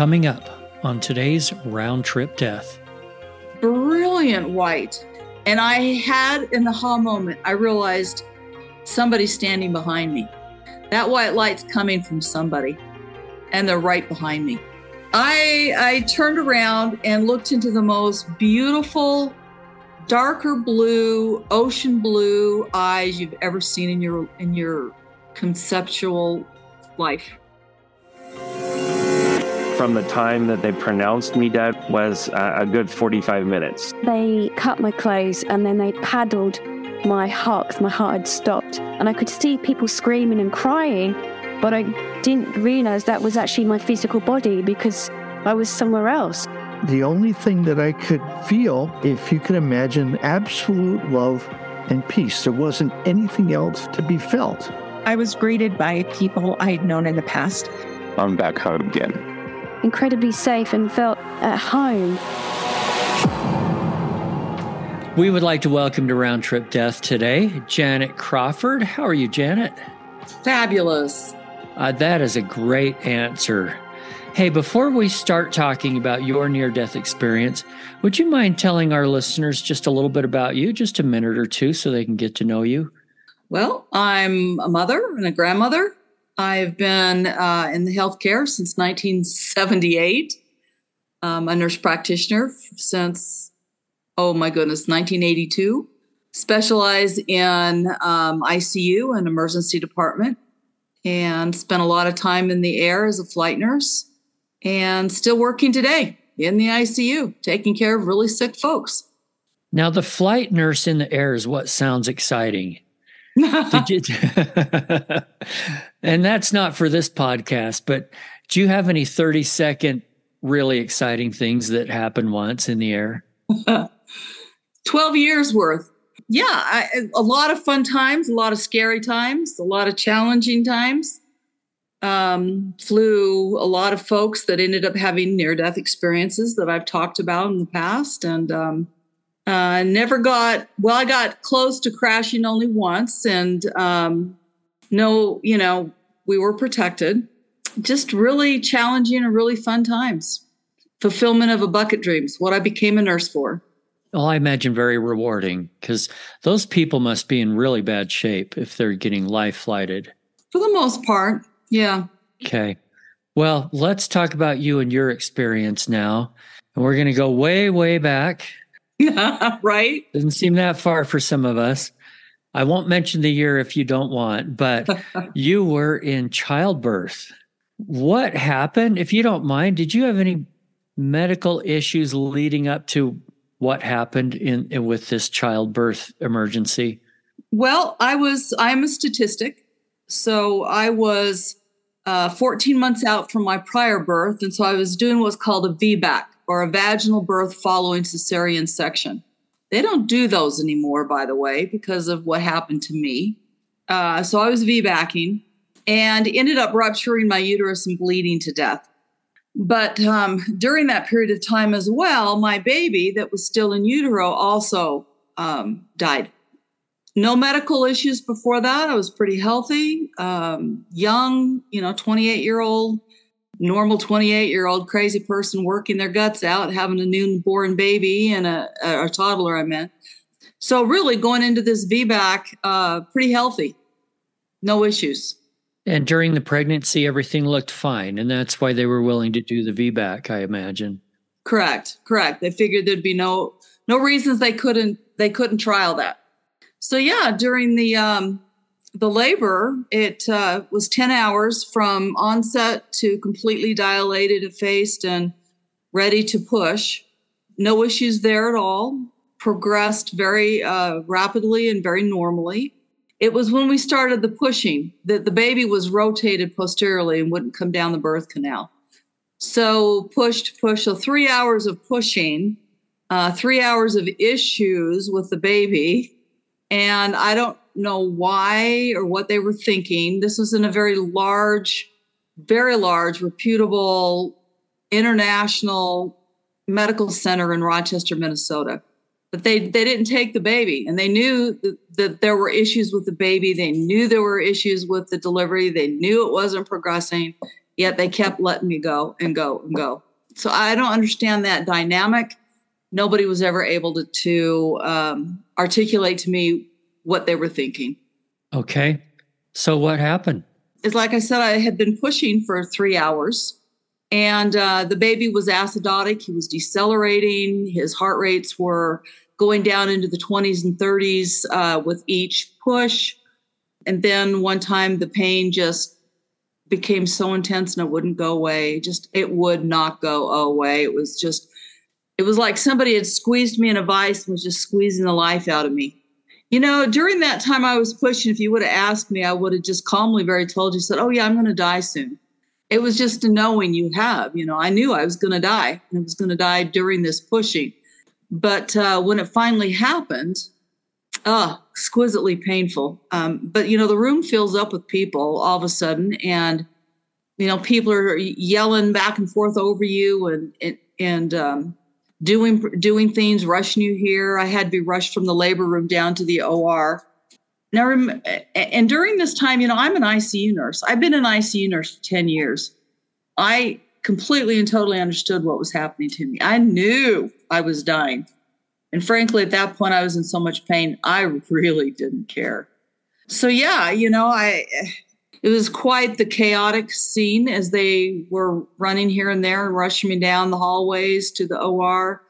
Coming up on today's Round Trip Death. Brilliant white. And I had an aha moment. I realized somebody's standing behind me. That white light's coming from somebody, and they're right behind me. I I turned around and looked into the most beautiful darker blue, ocean blue eyes you've ever seen in your in your conceptual life. From the time that they pronounced me dead was uh, a good 45 minutes. They cut my clothes and then they paddled my heart. My heart had stopped. And I could see people screaming and crying, but I didn't realize that was actually my physical body because I was somewhere else. The only thing that I could feel, if you could imagine, absolute love and peace. There wasn't anything else to be felt. I was greeted by people I had known in the past. I'm back home again. Incredibly safe and felt at home. We would like to welcome to Round Trip Death today Janet Crawford. How are you, Janet? Fabulous. Uh, that is a great answer. Hey, before we start talking about your near death experience, would you mind telling our listeners just a little bit about you, just a minute or two, so they can get to know you? Well, I'm a mother and a grandmother. I've been uh, in the healthcare since 1978. I'm a nurse practitioner since, oh my goodness, 1982. Specialize in um, ICU and emergency department, and spent a lot of time in the air as a flight nurse, and still working today in the ICU, taking care of really sick folks. Now, the flight nurse in the air is what sounds exciting. You, and that's not for this podcast, but do you have any 30 second really exciting things that happened once in the air? 12 years worth. Yeah, I, a lot of fun times, a lot of scary times, a lot of challenging times. Um, flew a lot of folks that ended up having near death experiences that I've talked about in the past. And um, uh, never got, well, I got close to crashing only once. And um, no, you know, we were protected. Just really challenging and really fun times. Fulfillment of a bucket dreams, what I became a nurse for. Well, I imagine very rewarding because those people must be in really bad shape if they're getting life flighted. For the most part, yeah. Okay. Well, let's talk about you and your experience now. And we're going to go way, way back right? Doesn't seem that far for some of us. I won't mention the year if you don't want, but you were in childbirth. What happened? If you don't mind, did you have any medical issues leading up to what happened in, in with this childbirth emergency? Well, I was I'm a statistic. So I was uh, 14 months out from my prior birth. And so I was doing what's called a VBAC, or a vaginal birth following cesarean section. They don't do those anymore, by the way, because of what happened to me. Uh, so I was VBACing and ended up rupturing my uterus and bleeding to death. But um, during that period of time as well, my baby that was still in utero also um, died. No medical issues before that. I was pretty healthy, um, young, you know, 28 year old normal 28 year old crazy person working their guts out, having a newborn baby and a, a, toddler, I meant. So, really going into this VBAC, uh, pretty healthy, no issues. And during the pregnancy, everything looked fine. And that's why they were willing to do the VBAC, I imagine. Correct. Correct. They figured there'd be no no reasons they couldn't they couldn't trial that. So yeah, during the um the labor, it uh, was 10 hours from onset to completely dilated, effaced, and ready to push. No issues there at all. Progressed very uh, rapidly and very normally. It was when we started the pushing that the baby was rotated posteriorly and wouldn't come down the birth canal. So pushed, push. So three hours of pushing, uh, three hours of issues with the baby. And I don't know why or what they were thinking. This was in a very large, very large, reputable international medical center in Rochester, Minnesota. But they, they didn't take the baby and they knew that, that there were issues with the baby. They knew there were issues with the delivery. They knew it wasn't progressing. Yet they kept letting me go and go and go. So I don't understand that dynamic. Nobody was ever able to, to um, articulate to me what they were thinking. Okay. So what happened? It's like I said, I had been pushing for three hours and uh, the baby was acidotic. He was decelerating. His heart rates were going down into the 20s and 30s uh, with each push. And then one time the pain just became so intense and it wouldn't go away. Just, it would not go away. It was just, it was like somebody had squeezed me in a vice and was just squeezing the life out of me. You know, during that time I was pushing, if you would have asked me, I would have just calmly, very told you, said, Oh, yeah, I'm going to die soon it was just a knowing you have. You know, I knew I was going to die and I was going to die during this pushing. But uh, when it finally happened, oh, exquisitely painful. Um, but, you know, the room fills up with people all of a sudden and, you know, people are yelling back and forth over you and, and, and um, doing, doing things, rushing you here. I had to be rushed from the labor room down to the OR now, and during this time, you know, I'm an ICU nurse. I've been an ICU nurse for 10 years. I completely and totally understood what was happening to me. I knew I was dying. And frankly, at that point, I was in so much pain, I really didn't care. So, yeah, you know, I. It was quite the chaotic scene as they were running here and there and rushing me down the hallways to the OR.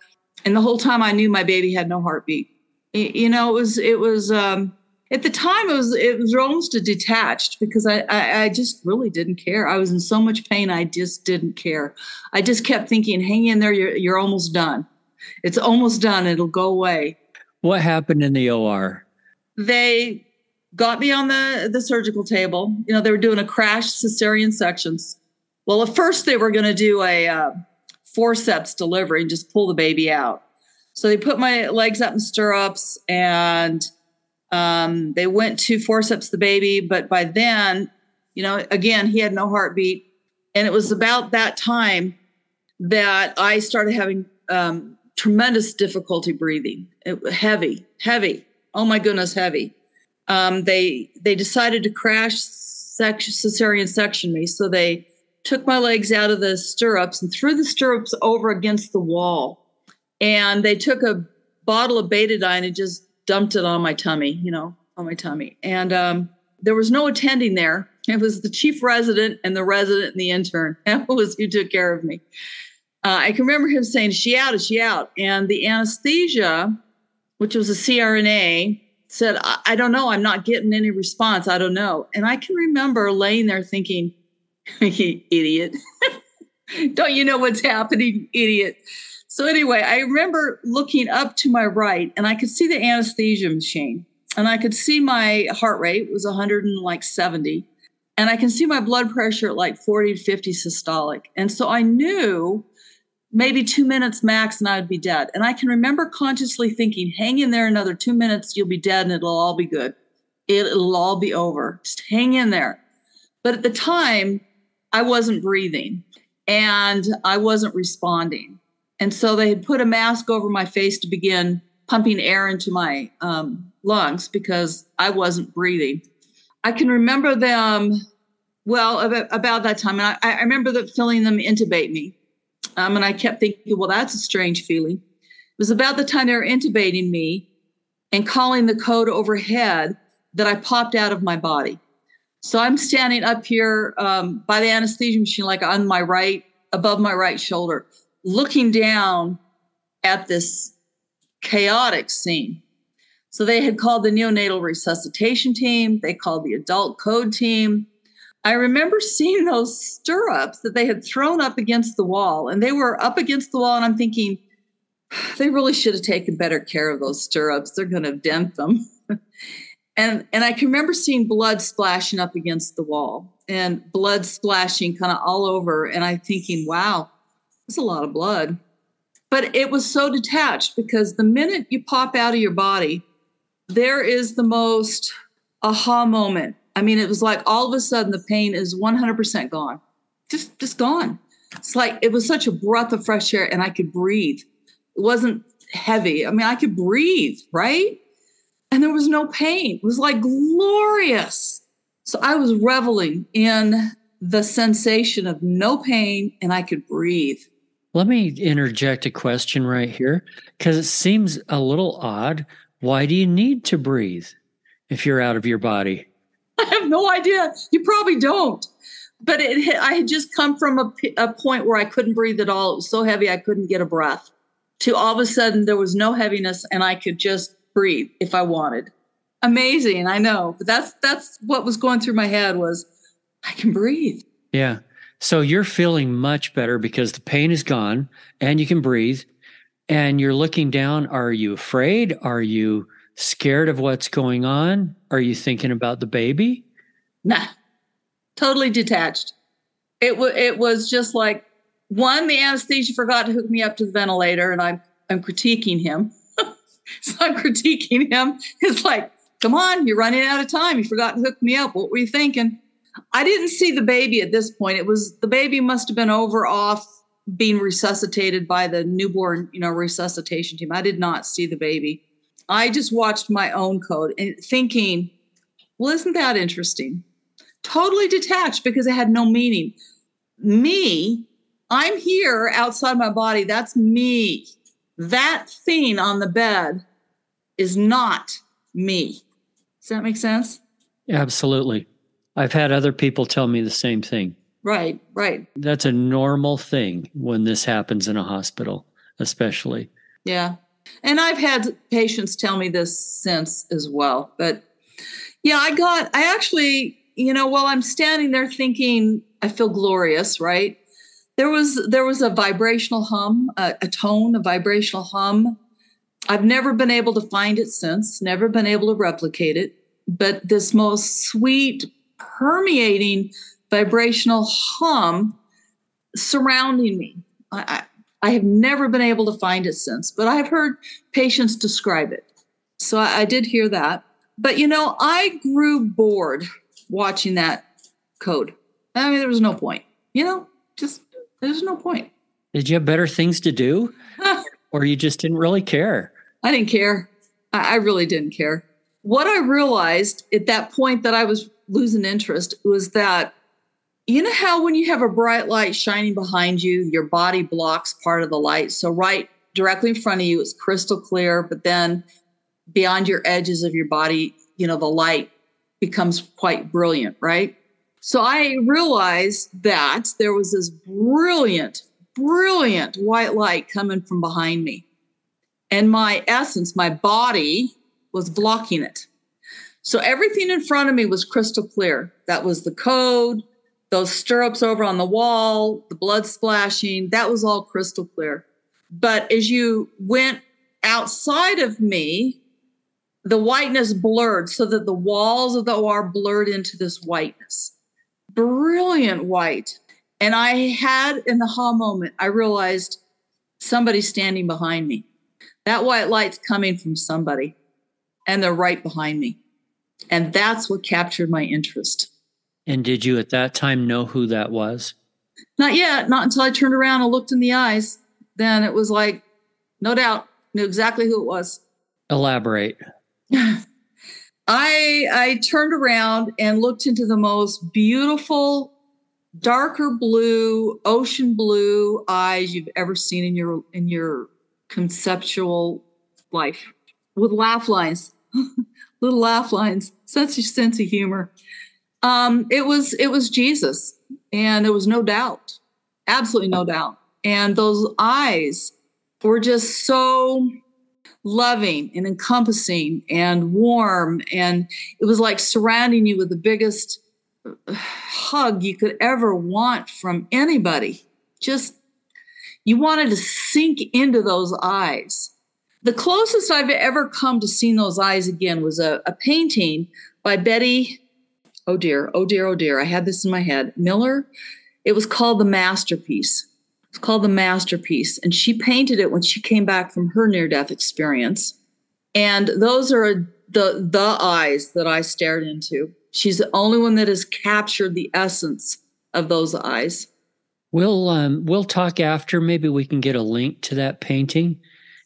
And the whole time I knew my baby had no heartbeat. You know, it was, it was, um, at the time it was it was almost a detached because I, I, I just really didn't care. I was in so much pain, I just didn't care. I just kept thinking, "Hang in there, you're you're almost done. It's almost done. It'll go away." What happened in the OR? They got me on the the surgical table. You know, they were doing a crash cesarean sections. Well, at first they were going to do a uh, forceps delivery and just pull the baby out. So they put my legs up in stirrups and um, they went to forceps the baby, but by then, you know, again, he had no heartbeat. And it was about that time that I started having um, tremendous difficulty breathing. It heavy, heavy. Oh my goodness, heavy. Um, they they decided to crash cesarean section me, so they took my legs out of the stirrups and threw the stirrups over against the wall. And they took a bottle of betadine and just dumped it on my tummy, you know, on my tummy. And um, there was no attending there. It was the chief resident and the resident and the intern. That was who took care of me. Uh, I can remember him saying, she out? Is she out?" And the anesthesia, which was a CRNA, said, I, I don't know. I'm not getting any response. I don't know." And I can remember laying there thinking, "Idiot! don't you know what's happening, idiot?" So anyway, I remember looking up to my right and I could see the anesthesia machine and I could see my heart rate was 170 and I can see my blood pressure at like 40 to 50 systolic. And so I knew maybe 2 minutes max and I would be dead. And I can remember consciously thinking, hang in there another 2 minutes you'll be dead and it'll all be good. It'll all be over. Just hang in there. But at the time, I wasn't breathing and I wasn't responding. And so they had put a mask over my face to begin pumping air into my um, lungs because I wasn't breathing. I can remember them, well, about, about that time. And I, I remember the, feeling them intubate me. Um, and I kept thinking, well, that's a strange feeling. It was about the time they were intubating me and calling the code overhead that I popped out of my body. So I'm standing up here um, by the anesthesia machine, like on my right, above my right shoulder looking down at this chaotic scene. So they had called the neonatal resuscitation team, they called the adult code team. I remember seeing those stirrups that they had thrown up against the wall, and they were up against the wall, and I'm thinking, they really should have taken better care of those stirrups. They're going to dent them. and and I can remember seeing blood splashing up against the wall and blood splashing kind of all over, and I'm thinking, wow, it's a lot of blood. But it was so detached because the minute you pop out of your body, there is the most aha moment. I mean, it was like all of a sudden the pain is 100% gone. Just just gone. It's like it was such a breath of fresh air and I could breathe. It wasn't heavy. I mean, I could breathe, right? And there was no pain. It was like glorious. So I was reveling in the sensation of no pain and I could breathe. Let me interject a question right here because it seems a little odd. Why do you need to breathe if you're out of your body? I have no idea. You probably don't. But it, I had just come from a, a point where I couldn't breathe at all. It was so heavy I couldn't get a breath. To all of a sudden there was no heaviness and I could just breathe if I wanted. Amazing, I know. But that's that's what was going through my head was I can breathe. Yeah. So you're feeling much better because the pain is gone and you can breathe and you're looking down. Are you afraid? Are you scared of what's going on? Are you thinking about the baby? Nah, totally detached. It was it was just like one, the anesthesia forgot to hook me up to the ventilator, and I'm I'm critiquing him. so I'm critiquing him. It's like, come on, you're running out of time. You forgot to hook me up. What were you thinking? I didn't see the baby at this point. It was the baby must have been over off being resuscitated by the newborn, you know, resuscitation team. I did not see the baby. I just watched my own code and thinking, well, isn't that interesting? Totally detached because it had no meaning. Me, I'm here outside my body. That's me. That thing on the bed is not me. Does that make sense? Absolutely. I've had other people tell me the same thing. Right, right. That's a normal thing when this happens in a hospital, especially. Yeah. And I've had patients tell me this since as well. But yeah, I got, I actually, you know, while I'm standing there thinking, I feel glorious, right? There was there was a vibrational hum, a, a tone, a vibrational hum. I've never been able to find it since, never been able to replicate it. But this most sweet, permeating vibrational hum surrounding me. I, I, have never been able to find it since, but I've heard patients describe it. So I, I did hear that. But you know, I grew bored watching that code. I mean, there was no point. You know, just there's no point. Did you have better things to do? or you just didn't really care? I didn't care. I, I really didn't care. What I realized at that point that I was losing interest was that you know how when you have a bright light shining behind you, your body blocks part of the light. So right directly in front of you is crystal clear, but then beyond your edges of your body, you know, the light becomes quite brilliant, right? So I realized that there was this brilliant, brilliant white light coming from behind me. And my essence, my body was blocking it. So everything in front of me was crystal clear. That was the code, those stirrups over on the wall, the blood splashing, that was all crystal clear. But as you went outside of me, the whiteness blurred so that the walls of the OR blurred into this whiteness brilliant white. And I had in the ha moment, I realized somebody's standing behind me. That white light's coming from somebody, and they're right behind me. And that's what captured my interest. And did you at that time know who that was? Not yet, not until I turned around and looked in the eyes. Then it was like, no doubt, knew exactly who it was. Elaborate. I I turned around and looked into the most beautiful darker blue, ocean blue eyes you've ever seen in your in your conceptual life with laugh lines, little laugh lines, sense of sense of humor. Um, it was it was Jesus, and there was no doubt, absolutely no doubt. And those eyes were just so loving and encompassing and warm. And it was like surrounding you with the biggest uh, hug you could ever want from anybody. Just, you wanted to sink into those eyes. The closest I've ever come to seeing those eyes again was a, a painting by Bette, oh dear, oh dear, oh dear. I had this in my head. Miller. It was called The Masterpiece. It's called The Masterpiece. And she painted it when she came back from her near death experience. And those are the, the eyes that I stared into. She's the only one that has captured the essence of those eyes. We'll um, we'll talk after. Maybe we can get a link to that painting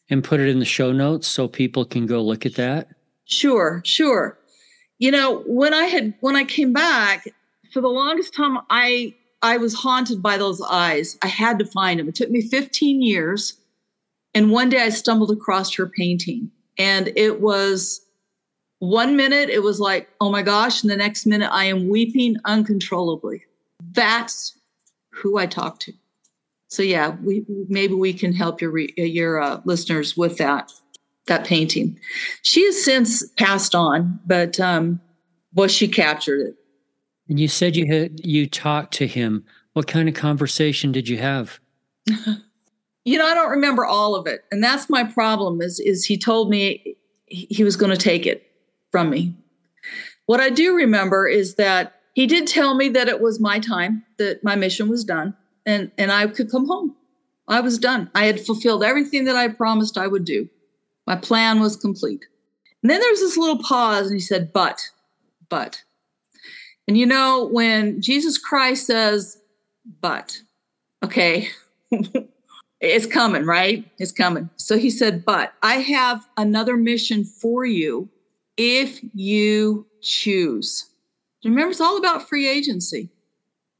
and put it in the show notes so people can go look at that. Sure, sure. You know, when I had when I came back, for the longest time, I I was haunted by those eyes. I had to find them. It took me 15 years. And one day I stumbled across her painting. And it was one minute, it was like, oh my gosh. And the next minute, I am weeping uncontrollably. That's who I talked to. So yeah, we maybe we can help your your uh, listeners with that that painting. She has since passed on, but um, well, she captured it. And you said you had you talked to him. What kind of conversation did you have? you know, I don't remember all of it, and that's my problem. Is is he told me he was going to take it from me. What I do remember is that he did tell me that it was my time, that my mission was done, and and I could come home. I was done. I had fulfilled everything that I promised I would do. My plan was complete. And then there was this little pause, and he said, "But, but." And you know, when Jesus Christ says, but, okay, it's coming, right? It's coming. So he said, but I have another mission for you if you choose. Remember, it's all about free agency.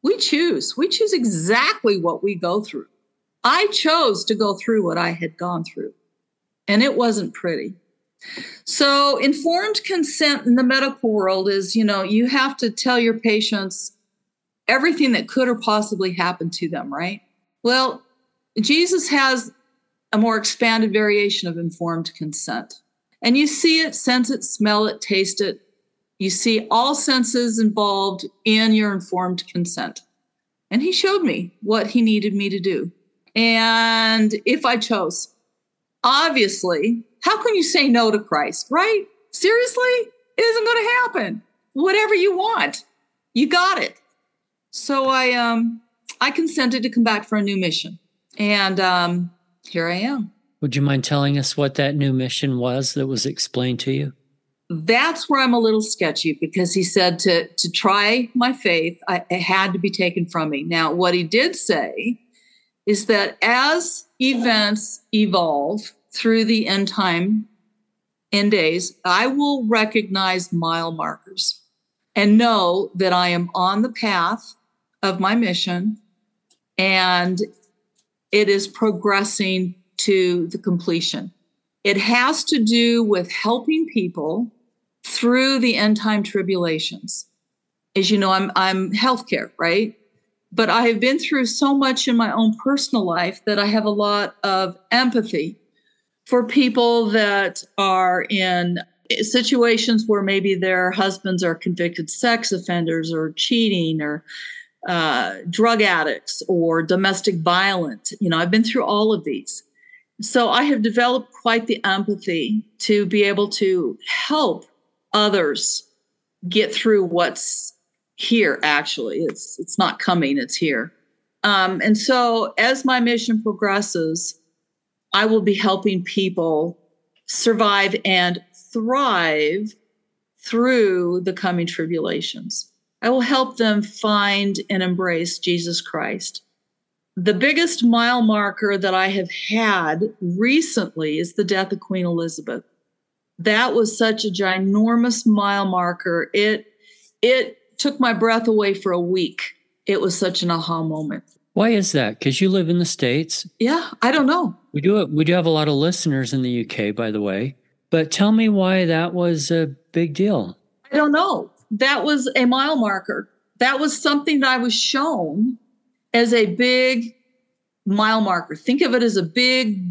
We choose. We choose exactly what we go through. I chose to go through what I had gone through, and it wasn't pretty. So, informed consent in the medical world is, you know, you have to tell your patients everything that could or possibly happen to them, right? Well, Jesus has a more expanded variation of informed consent. And you see it, sense it, smell it, taste it. You see all senses involved in your informed consent. And he showed me what he needed me to do. And if I chose, obviously, how can you say no to Christ, right? Seriously? It isn't going to happen. Whatever you want, you got it. So I um I consented to come back for a new mission. And um here I am. Would you mind telling us what that new mission was that was explained to you? That's where I'm a little sketchy because he said to to try my faith, I, it had to be taken from me. Now, what he did say is that as events evolve, through the end time, end days, I will recognize mile markers and know that I am on the path of my mission and it is progressing to the completion. It has to do with helping people through the end time tribulations. As you know, I'm I'm healthcare, right? But I have been through so much in my own personal life that I have a lot of empathy for people that are in situations where maybe their husbands are convicted sex offenders or cheating or uh, drug addicts or domestic violence. You know, I've been through all of these. So I have developed quite the empathy to be able to help others get through what's here actually it's it's not coming it's here um, and so as my mission progresses I will be helping people survive and thrive through the coming tribulations. I will help them find and embrace Jesus Christ. The biggest mile marker that I have had recently is the death of Queen Elizabeth. That was such a ginormous mile marker. It it took my breath away for a week. It was such an aha moment. Why is that? Because you live in the States. Yeah, I don't know. We do we do have a lot of listeners in the UK, by the way. But tell me why that was a big deal. I don't know. That was a mile marker. That was something that I was shown as a big mile marker. Think of it as a big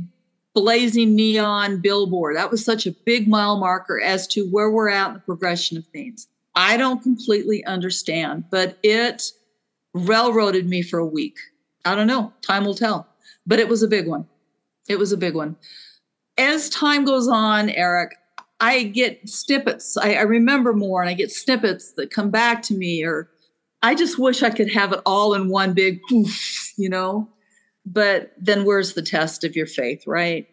blazing neon billboard. That was such a big mile marker as to where we're at in the progression of things. I don't completely understand, but it railroaded me for a week. I don't know. Time will tell. But it was a big one. It was a big one. As time goes on, Eric, I get snippets. I, I remember more and I get snippets that come back to me, or I just wish I could have it all in one big poof, you know? But then where's the test of your faith, right?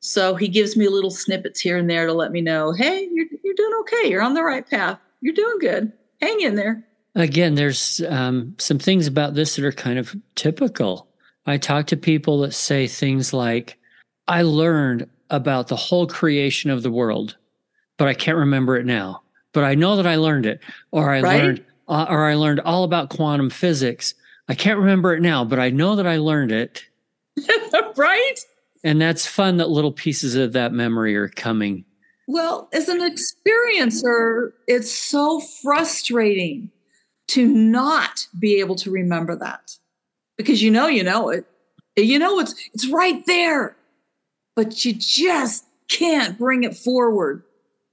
So he gives me little snippets here and there to let me know, hey, you're, you're doing okay. You're on the right path. You're doing good. Hang in there. Again, there's um, some things about this that are kind of typical. I talk to people that say things like, I learned about the whole creation of the world, but I can't remember it now. But I know that I learned it, or I right? learned uh, or I learned all about quantum physics. I can't remember it now, but I know that I learned it. right? And that's fun that little pieces of that memory are coming. Well, as an experiencer, it's so frustrating to not be able to remember that because you know you know it. You know it's it's right there. But you just can't bring it forward.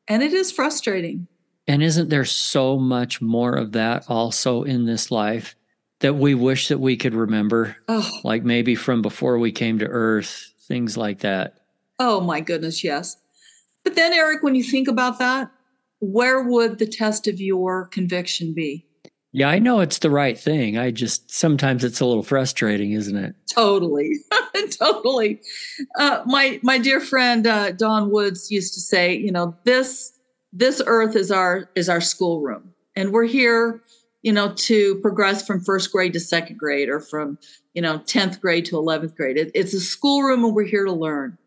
And it is frustrating. And isn't there so much more of that also in this life that we wish that we could remember? Oh, Like maybe from before we came to earth, things like that. oh my goodness, yes. But then, Eric, when you think about that, where would the test of your conviction be? Yeah, I know it's the right thing. I just sometimes it's a little frustrating, isn't it? Totally, totally. Uh, my my dear friend uh, Don Woods used to say, you know, this this earth is our is our schoolroom, and we're here, you know, to progress from first grade to second grade, or from you know tenth grade to eleventh grade. It, it's a schoolroom, and we're here to learn.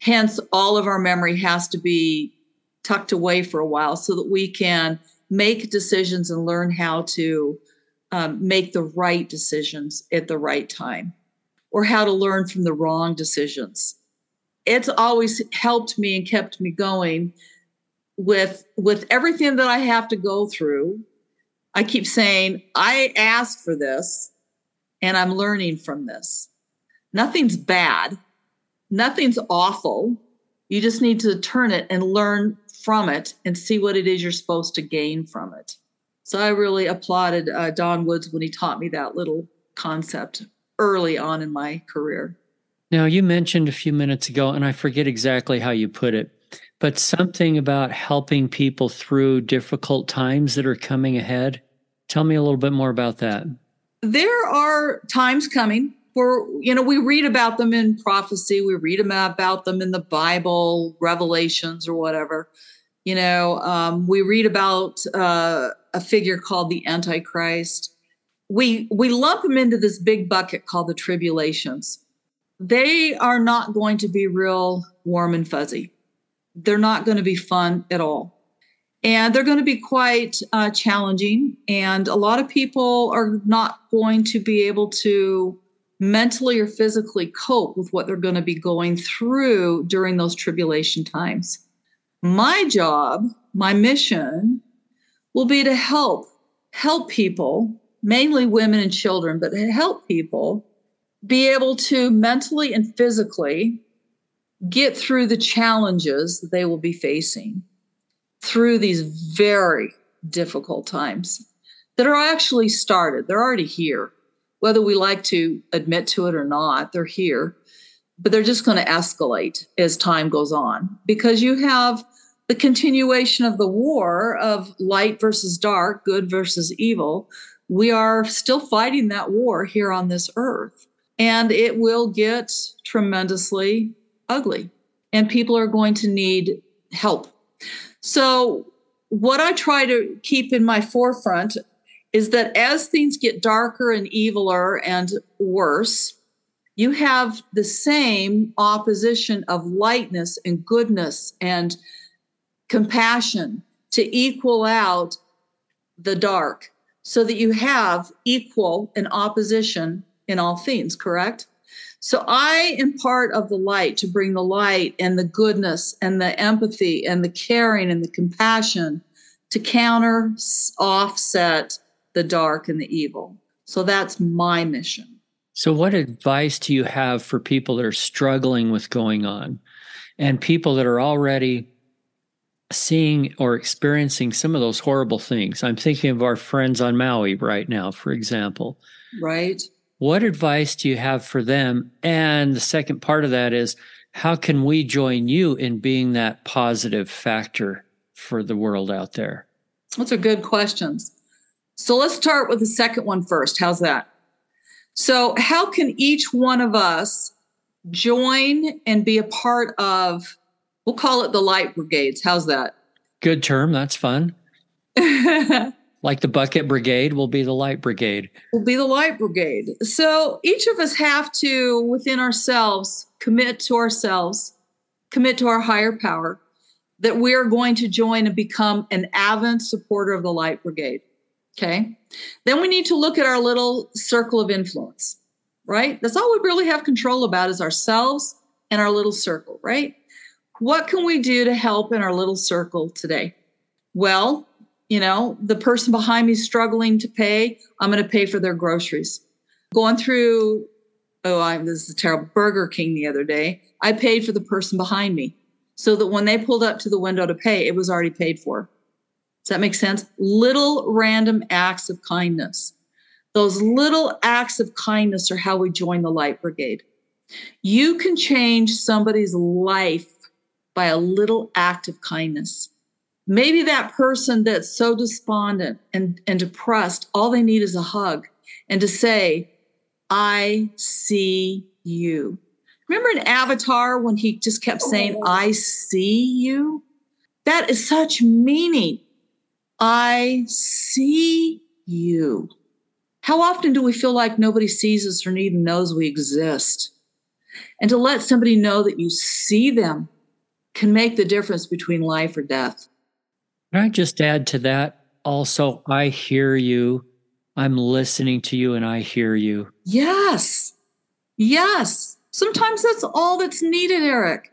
Hence, all of our memory has to be tucked away for a while so that we can make decisions and learn how to um, make the right decisions at the right time or how to learn from the wrong decisions. It's always helped me and kept me going with with everything that I have to go through. I keep saying, I asked for this and I'm learning from this. Nothing's bad. Nothing's awful. You just need to turn it and learn from it and see what it is you're supposed to gain from it. So I really applauded uh, Don Woods when he taught me that little concept early on in my career. Now, you mentioned a few minutes ago, and I forget exactly how you put it, but something about helping people through difficult times that are coming ahead. Tell me a little bit more about that. There are times coming where, you know, we read about them in prophecy, we read about them in the Bible, Revelations, or whatever. You know, um, we read about uh, a figure called the Antichrist. We we lump them into this big bucket called the tribulations. They are not going to be real warm and fuzzy. They're not going to be fun at all. And they're going to be quite uh, challenging. And a lot of people are not going to be able to mentally or physically cope with what they're going to be going through during those tribulation times. My job, my mission will be to help help people, mainly women and children, but help people be able to mentally and physically get through the challenges that they will be facing through these very difficult times that are actually started. They're already here. Whether we like to admit to it or not, they're here. But they're just going to escalate as time goes on because you have the continuation of the war of light versus dark, good versus evil. We are still fighting that war here on this earth. And it will get tremendously ugly. And people are going to need help. So, what I try to keep in my forefront is that as things get darker and eviler and worse, you have the same opposition of lightness and goodness and compassion to equal out the dark so that you have equal and opposition in all things, correct? So I am part of the light to bring the light and the goodness and the empathy and the caring and the compassion to counter, offset the dark and the evil. So that's my mission. So, what advice do you have for people that are struggling with going on and people that are already seeing or experiencing some of those horrible things? I'm thinking of our friends on Maui right now, for example. Right. What advice do you have for them? And the second part of that is how can we join you in being that positive factor for the world out there? Those are good questions. So let's start with the second one first. How's that? So, how can each one of us join and be a part of, we'll call it the light brigades? How's that? Good term. That's fun. Like the bucket brigade will be the light brigade. will be the light brigade. So each of us have to, within ourselves, commit to ourselves, commit to our higher power, that we are going to join and become an avid supporter of the light brigade. Okay. Then we need to look at our little circle of influence, right? That's all we really have control about is ourselves and our little circle, right? What can we do to help in our little circle today? Well, you know, the person behind me struggling to pay, I'm going to pay for their groceries. Going through, oh, I, this is a terrible Burger King the other day. I paid for the person behind me so that when they pulled up to the window to pay, it was already paid for. Does that make sense? Little random acts of kindness. Those little acts of kindness are how we join the Light Brigade. You can change somebody's life by a little act of kindness. Maybe that person that's so despondent and, and depressed, all they need is a hug and to say, I see you. Remember in Avatar when he just kept saying, oh. I see you? That is such meaning. I see you. How often do we feel like nobody sees us or even knows we exist? And to let somebody know that you see them can make the difference between life or death. Can I just add to that? Also, I hear you. I'm listening to you and I hear you. Yes. Yes. Sometimes that's all that's needed, Eric,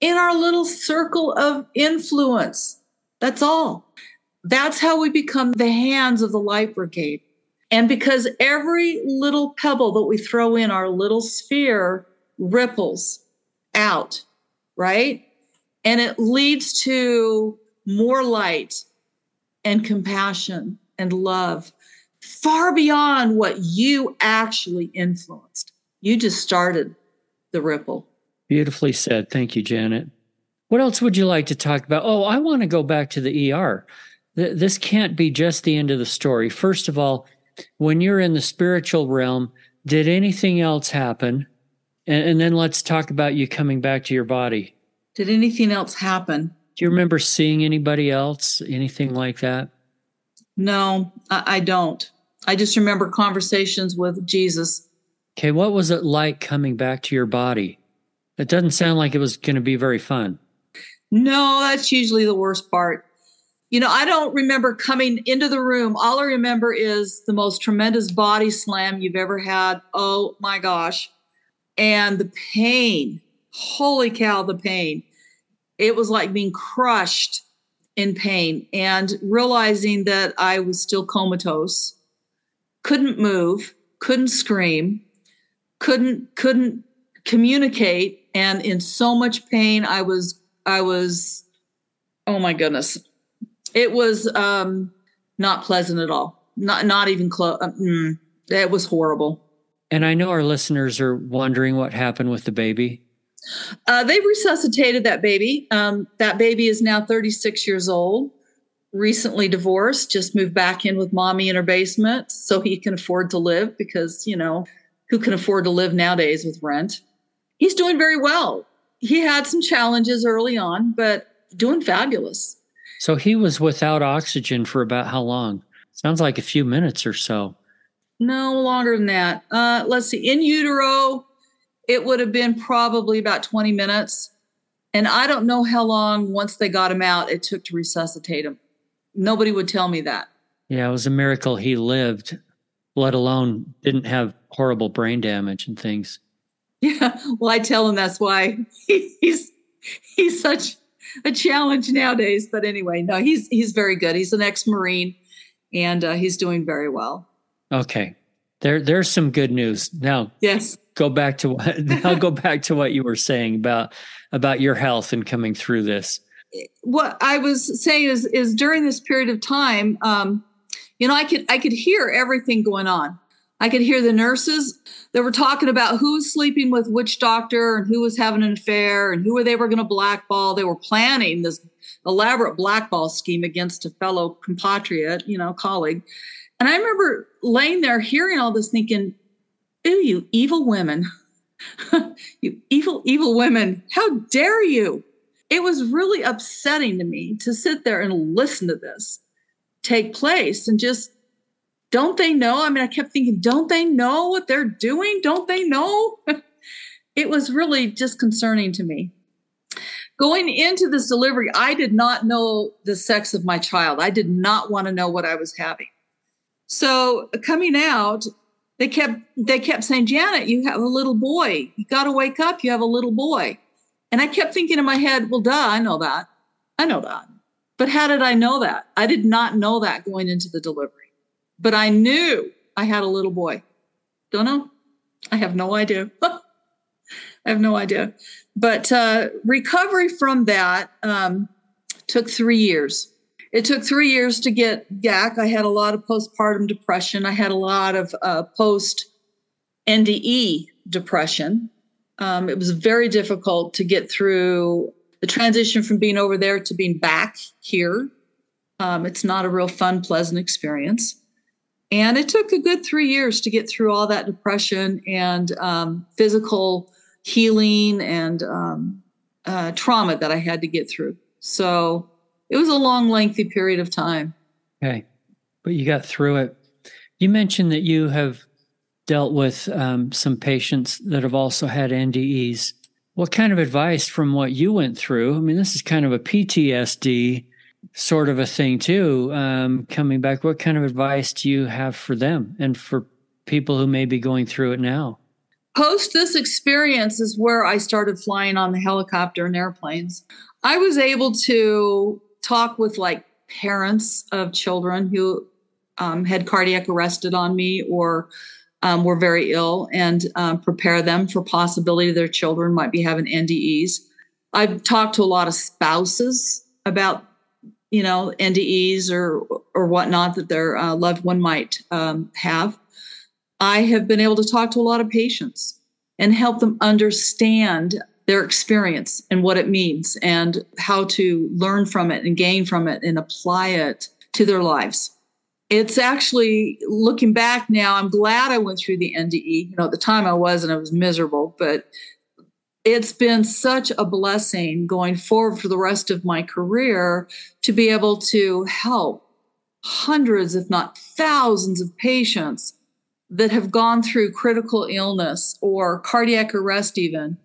in our little circle of influence. That's all. That's how we become the hands of the light brigade. And because every little pebble that we throw in our little sphere ripples out, right? And it leads to more light and compassion and love far beyond what you actually influenced. You just started the ripple. Beautifully said. Thank you, Janet. What else would you like to talk about? Oh, I want to go back to the ER. This can't be just the end of the story. First of all, when you're in the spiritual realm, did anything else happen? And, and, then let's talk about you coming back to your body. Did anything else happen? Do you remember seeing anybody else, anything like that? No, I, I don't. I just remember conversations with Jesus Okay, what was it like coming back to your body? It doesn't sound like it was going to be very fun. No, that's usually the worst part. You know, I don't remember coming into the room. All I remember is the most tremendous body slam you've ever had. Oh my gosh. And the pain. Holy cow, the pain. It was like being crushed in pain and realizing that I was still comatose, couldn't move, couldn't scream, couldn't couldn't communicate and in so much pain i was i was oh my goodness it was um not pleasant at all not not even close uh, mm, it was horrible and i know our listeners are wondering what happened with the baby uh, they resuscitated that baby um, that baby is now 36 years old recently divorced just moved back in with mommy in her basement so he can afford to live because you know who can afford to live nowadays with rent. He's doing very well. He had some challenges early on, but doing fabulous. So he was without oxygen for about how long? Sounds like a few minutes or so. No longer than that. Uh, let's see. In utero, it would have been probably about 20 minutes. And I don't know how long, once they got him out, it took to resuscitate him. Nobody would tell me that. Yeah, it was a miracle he lived, let alone didn't have horrible brain damage and things. Yeah, well, I tell him that's why he's he's such a challenge nowadays. But anyway, no, he's he's very good. He's an ex-marine, and uh, he's doing very well. Okay, there there's some good news now. Yes, go back to what I'll go back to what you were saying about about your health and coming through this. What I was saying is is during this period of time, um, you know, I could I could hear everything going on. I could hear the nurses that were talking about who was sleeping with which doctor and who was having an affair and who they were going to blackball. They were planning this elaborate blackball scheme against a fellow compatriot, you know, colleague. And I remember laying there hearing all this thinking, Ooh, you evil women. you evil, evil women. How dare you? It was really upsetting to me to sit there and listen to this take place and just don't they know? I mean, I kept thinking, don't they know what they're doing? Don't they know? it was really just concerning to me. Going into this delivery, I did not know the sex of my child. I did not want to know what I was having. So coming out, they kept they kept saying, Janet, you have a little boy. You got to wake up. You have a little boy. And I kept thinking in my head, well, duh, I know that. I know that. But how did I know that? I did not know that going into the delivery. But I knew I had a little boy. Don't know. I have no idea. I have no idea. But uh, recovery from that um, took three years. It took three years to get GAC. I had a lot of postpartum depression. I had a lot of uh, post NDE depression. Um, it was very difficult to get through the transition from being over there to being back here. Um, it's not a real fun, pleasant experience. And it took a good three years to get through all that depression and um, physical healing and um, uh, trauma that I had to get through. So it was a long, lengthy period of time. Okay. But you got through it. You mentioned that you have dealt with um, some patients that have also had NDEs. What kind of advice from what you went through? I mean, this is kind of a PTSD sort of a thing, too. Um, coming back, what kind of advice do you have for them and for people who may be going through it now? Post this experience is where I started flying on the helicopter and airplanes. I was able to talk with like parents of children who um, had cardiac arrested on me or um, were very ill and um, prepare them for possibility their children might be having NDEs. I've talked to a lot of spouses about you know NDEs or or whatnot that their uh, loved one might um, have. I have been able to talk to a lot of patients and help them understand their experience and what it means and how to learn from it and gain from it and apply it to their lives. It's actually looking back now, I'm glad I went through the NDE. You know, at the time I was and I was miserable, but it's been such a blessing going forward for the rest of my career to be able to help hundreds, if not thousands, of patients that have gone through critical illness or cardiac arrest, even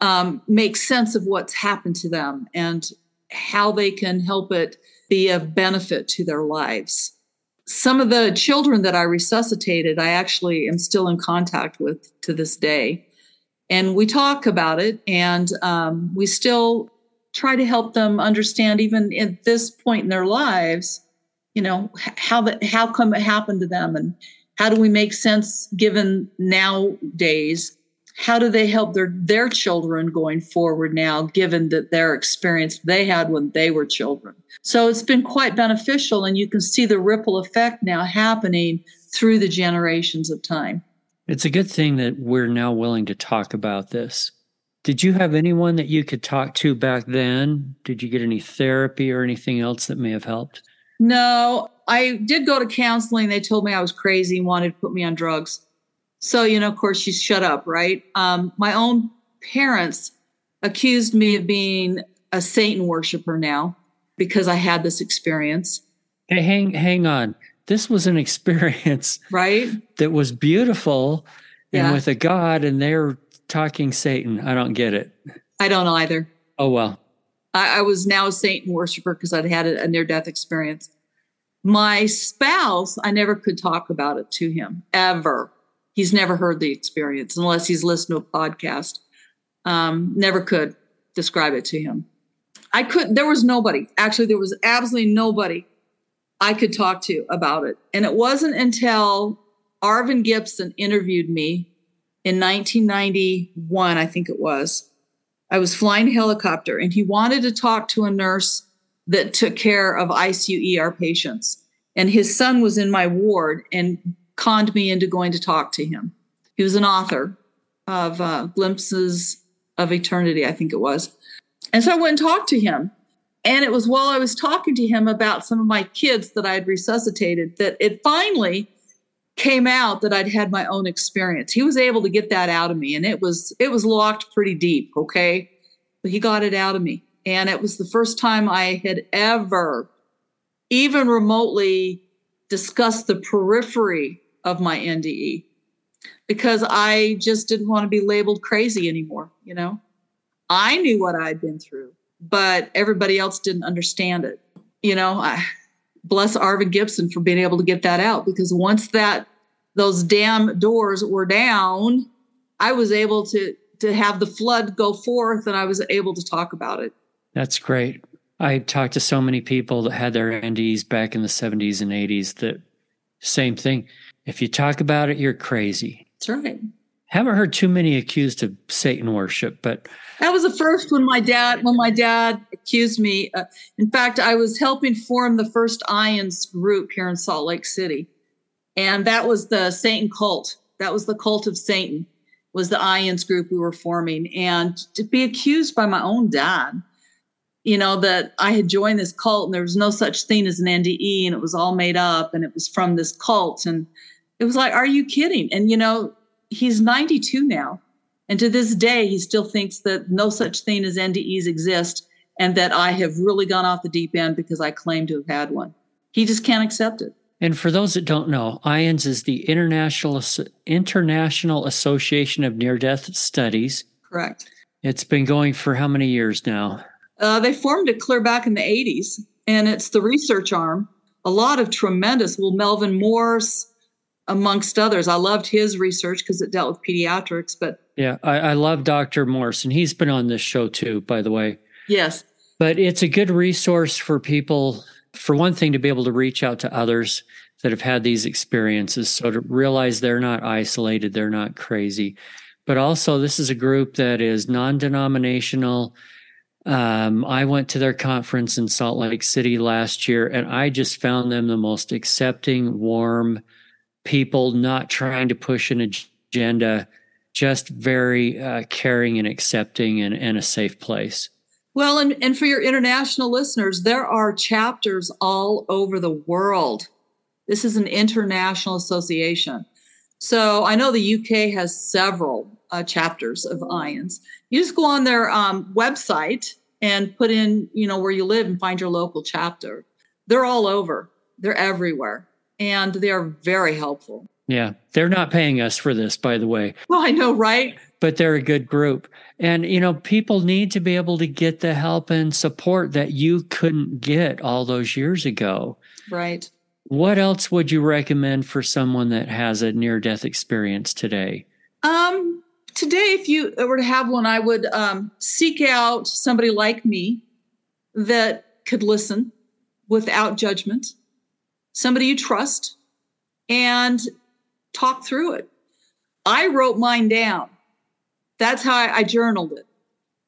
um, make sense of what's happened to them and how they can help it be of benefit to their lives. Some of the children that I resuscitated, I actually am still in contact with to this day. And we talk about it, and um, we still try to help them understand, even at this point in their lives, you know, how that how come it happened to them, and how do we make sense given nowadays? How do they help their their children going forward now given that their experience they had when they were children? So it's been quite beneficial and you can see the ripple effect now happening through the generations of time it's a good thing that we're now willing to talk about this did you have anyone that you could talk to back then did you get any therapy or anything else that may have helped no i did go to counseling they told me i was crazy and wanted to put me on drugs so, you know, of course, she's shut up, right? Um, my own parents accused me of being a Satan worshiper now because I had this experience. Hey, hang, hang on. This was an experience, right? That was beautiful Yeah. and with a God, and they're talking Satan. I don't get it. I don't either. Oh well. I, I was now a Satan worshiper because I'd had a, a near death experience. My spouse, I never could talk about it to him ever. He's never heard the experience unless he's listened to a podcast. Um, never could describe it to him. I couldn't. there was nobody, actually, there was absolutely nobody I could talk to about it. And it wasn't until Arvin Gibson interviewed me in 1991, I think it was. I was flying a helicopter and he wanted to talk to a nurse that took care of ICU ER patients. And his son was in my ward and conned me into going to talk to him. He was an author of uh, Glimpses of Eternity, I think it was. And so I went and talked to him. And it was while I was talking to him about some of my kids that I had resuscitated that it finally came out that I'd had my own experience. He was able to get that out of me and it was it was locked pretty deep, okay? But he got it out of me. And it was the first time I had ever even remotely discussed the periphery of my NDE because I just didn't want to be labeled crazy anymore, you know? I knew what I'd been through, but everybody else didn't understand it. You know, I bless Arvin Gibson for being able to get that out because once that those damn doors were down, I was able to to have the flood go forth and I was able to talk about it. That's great. I talked to so many people that had their NDEs back in the 70s and 80s that same thing. If you talk about it, you're crazy. That's right. Haven't heard too many accused of Satan worship, but that was the first when my dad when my dad accused me. Uh, in fact, I was helping form the first IANDS group here in Salt Lake City, and that was the Satan cult. That was the cult of Satan. Was the IANDS group we were forming, and to be accused by my own dad, you know, that I had joined this cult and there was no such thing as an NDE, and it was all made up, and it was from this cult, and it was like, are you kidding? And you know, he's 92 now. And to this day, he still thinks that no such thing as NDEs exist and that I have really gone off the deep end because I claim to have had one. He just can't accept it. And for those that don't know, IANDS is the International International Association of Near Death Studies. Correct. It's been going for how many years now? Uh, they formed it clear back in the 80s, and it's the research arm. A lot of tremendous, well, Melvin Morse, amongst others. I loved his research because it dealt with pediatrics, but yeah, I, I love Dr. Morse, and he's been on this show too, by the way. Yes. But it's a good resource for people, for one thing, to be able to reach out to others that have had these experiences. So to realize they're not isolated, they're not crazy. But also, this is a group that is non denominational. Um, I went to their conference in Salt Lake City last year, and I just found them the most accepting, warm, people not trying to push an agenda, just very uh, caring and accepting and, and a safe place. Well, and, and for your international listeners, there are chapters all over the world. This is an international association. So I know the UK has several uh, chapters of IANDS. You just go on their um, website and put in, you know, where you live and find your local chapter. They're all over. They're everywhere and they are very helpful. Yeah, they're not paying us for this, by the way. Well, I know, right? But they're a good group. And, you know, people need to be able to get the help and support that you couldn't get all those years ago. Right. What else would you recommend for someone that has a near death experience today? Um, today, if you were to have one, I would um, seek out somebody like me that could listen without judgment somebody you trust, and talk through it. I wrote mine down. That's how I, I journaled it.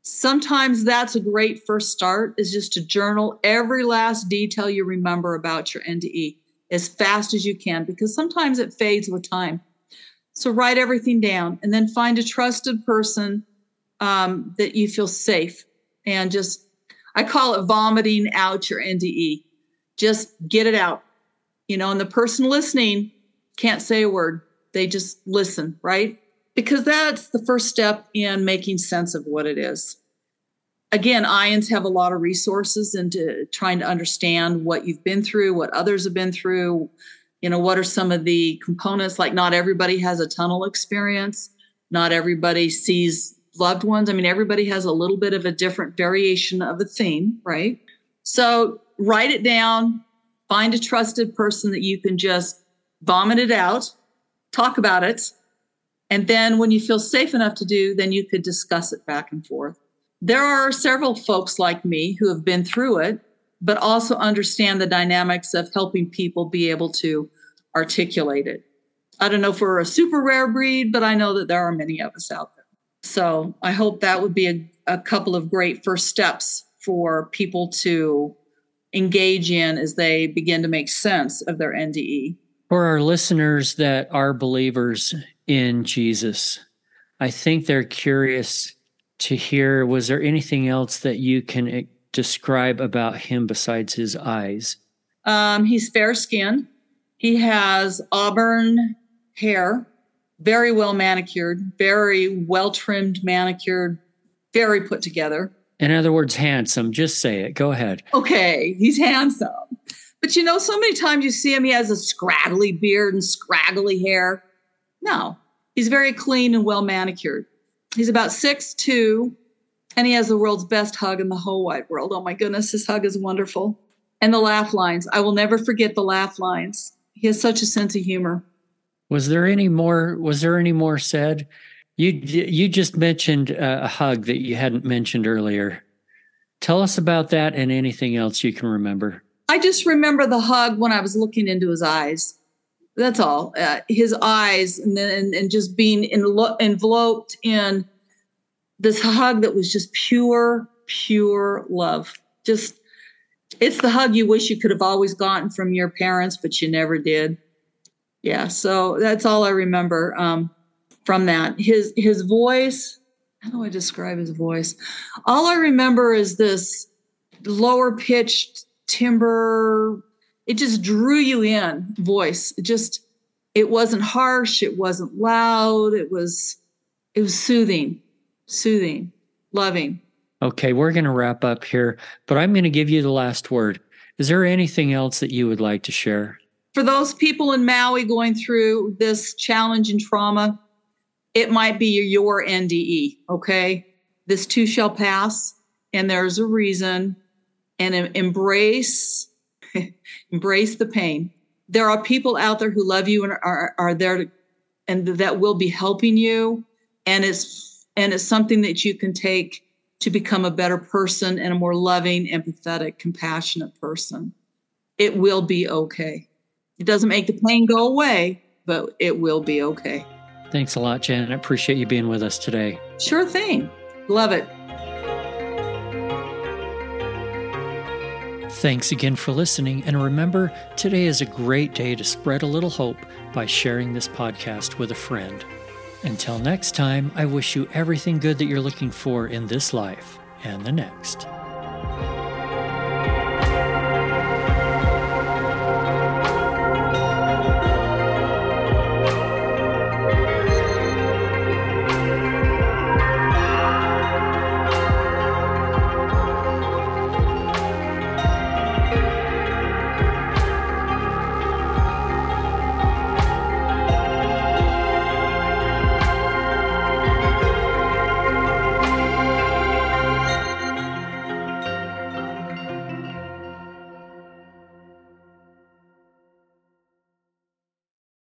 Sometimes that's a great first start is just to journal every last detail you remember about your NDE as fast as you can because sometimes it fades with time. So write everything down and then find a trusted person um, that you feel safe and just, I call it vomiting out your NDE. Just get it out you know, and the person listening can't say a word. They just listen, right? Because that's the first step in making sense of what it is. Again, IANDS have a lot of resources into trying to understand what you've been through, what others have been through. You know, what are some of the components? Like, not everybody has a tunnel experience, not everybody sees loved ones. I mean, everybody has a little bit of a different variation of a theme, right? So, write it down, find a trusted person that you can just vomit it out, talk about it. And then when you feel safe enough to do, then you could discuss it back and forth. There are several folks like me who have been through it, but also understand the dynamics of helping people be able to articulate it. I don't know if we're a super rare breed, but I know that there are many of us out there. So I hope that would be a, a couple of great first steps for people to engage in as they begin to make sense of their NDE. For our listeners that are believers in Jesus, I think they're curious to hear was there anything else that you can eh, describe about him besides his eyes? Um, he's fair skinned. He has auburn hair, very well manicured, very well trimmed, manicured, very put together. In other words, handsome. Just say it. Go ahead. Okay, he's handsome. But you know, so many times you see him, he has a scraggly beard and scraggly hair. No, he's very clean and well manicured. He's about six two, and he has the world's best hug in the whole wide world. Oh my goodness, his hug is wonderful. and the laugh lines. I will never forget the laugh lines. He has such a sense of humor. Was there any more? Was there any more said? You you just mentioned a hug that you hadn't mentioned earlier. Tell us about that and anything else you can remember. I just remember the hug when I was looking into his eyes. That's all. Uh, his eyes, and then and, just being enveloped in this hug that was just pure, pure love. Just it's the hug you wish you could have always gotten from your parents, but you never did. Yeah, so that's all I remember um, from that. His his voice. How do I describe his voice? All I remember is this lower pitched timbre. It just drew you in. Voice. It just. It wasn't harsh. It wasn't loud. It was. It was soothing, soothing, loving. Okay, we're going to wrap up here, but I'm going to give you the last word. Is there anything else that you would like to share? For those people in Maui going through this challenge and trauma, it might be your NDE, okay? This too shall pass, and there's a reason, and embrace embrace the pain. There are people out there who love you and are, are there to, and that will be helping you, and it's and it's something that you can take to become a better person and a more loving, empathetic, compassionate person. It will be okay. It doesn't make the pain go away, but it will be okay. Thanks a lot, Janet. I appreciate you being with us today. Sure thing. Love it. Thanks again for listening. And remember, today is a great day to spread a little hope by sharing this podcast with a friend. Until next time, I wish you everything good that you're looking for in this life and the next.